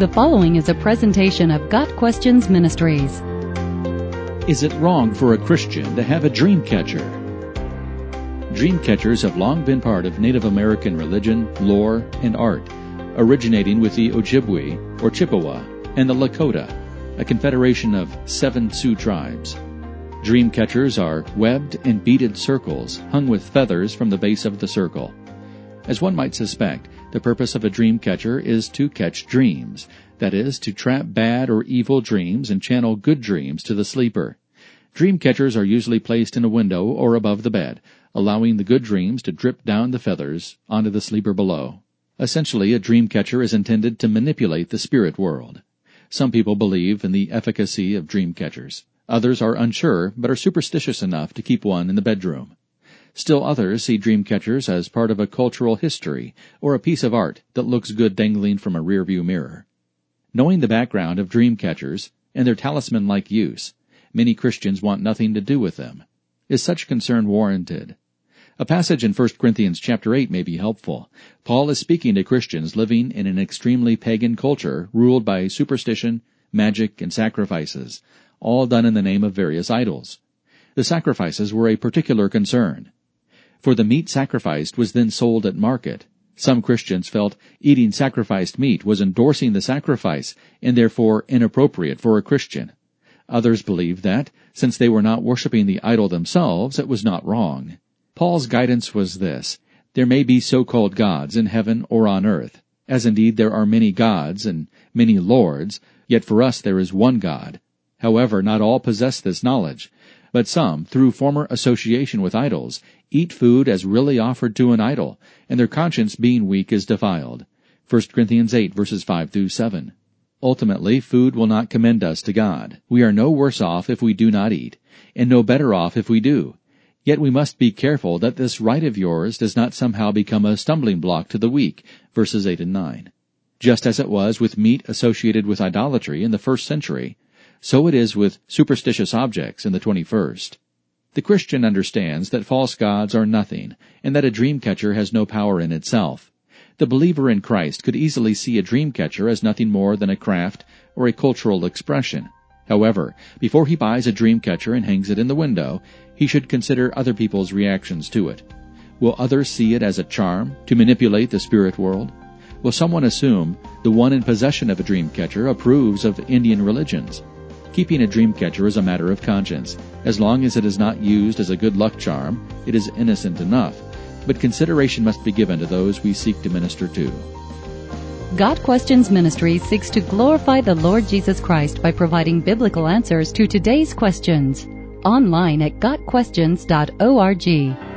The following is a presentation of Got Questions Ministries. Is it wrong for a Christian to have a dream catcher? Dream catchers have long been part of Native American religion, lore, and art, originating with the Ojibwe or Chippewa and the Lakota, a confederation of seven Sioux tribes. Dream catchers are webbed and beaded circles hung with feathers from the base of the circle. As one might suspect, the purpose of a dream catcher is to catch dreams, that is, to trap bad or evil dreams and channel good dreams to the sleeper. Dream catchers are usually placed in a window or above the bed, allowing the good dreams to drip down the feathers onto the sleeper below. Essentially, a dream catcher is intended to manipulate the spirit world. Some people believe in the efficacy of dream catchers. Others are unsure, but are superstitious enough to keep one in the bedroom. Still others see dream catchers as part of a cultural history or a piece of art that looks good dangling from a rearview mirror. Knowing the background of dream catchers and their talisman-like use, many Christians want nothing to do with them. Is such concern warranted? A passage in 1 Corinthians chapter 8 may be helpful. Paul is speaking to Christians living in an extremely pagan culture ruled by superstition, magic, and sacrifices, all done in the name of various idols. The sacrifices were a particular concern. For the meat sacrificed was then sold at market. Some Christians felt eating sacrificed meat was endorsing the sacrifice and therefore inappropriate for a Christian. Others believed that, since they were not worshiping the idol themselves, it was not wrong. Paul's guidance was this there may be so called gods in heaven or on earth, as indeed there are many gods and many lords, yet for us there is one God, However, not all possess this knowledge, but some, through former association with idols, eat food as really offered to an idol, and their conscience being weak is defiled. 1 Corinthians 8 verses 5 through 7. Ultimately, food will not commend us to God. We are no worse off if we do not eat, and no better off if we do. Yet we must be careful that this right of yours does not somehow become a stumbling block to the weak, verses 8 and 9. Just as it was with meat associated with idolatry in the first century, so it is with superstitious objects in the 21st. The Christian understands that false gods are nothing, and that a dream catcher has no power in itself. The believer in Christ could easily see a dream catcher as nothing more than a craft or a cultural expression. However, before he buys a dream catcher and hangs it in the window, he should consider other people's reactions to it. Will others see it as a charm to manipulate the spirit world? Will someone assume the one in possession of a dream catcher approves of Indian religions? Keeping a dream catcher is a matter of conscience. As long as it is not used as a good luck charm, it is innocent enough. But consideration must be given to those we seek to minister to. Got Questions Ministry seeks to glorify the Lord Jesus Christ by providing biblical answers to today's questions. Online at GotQuestions.org.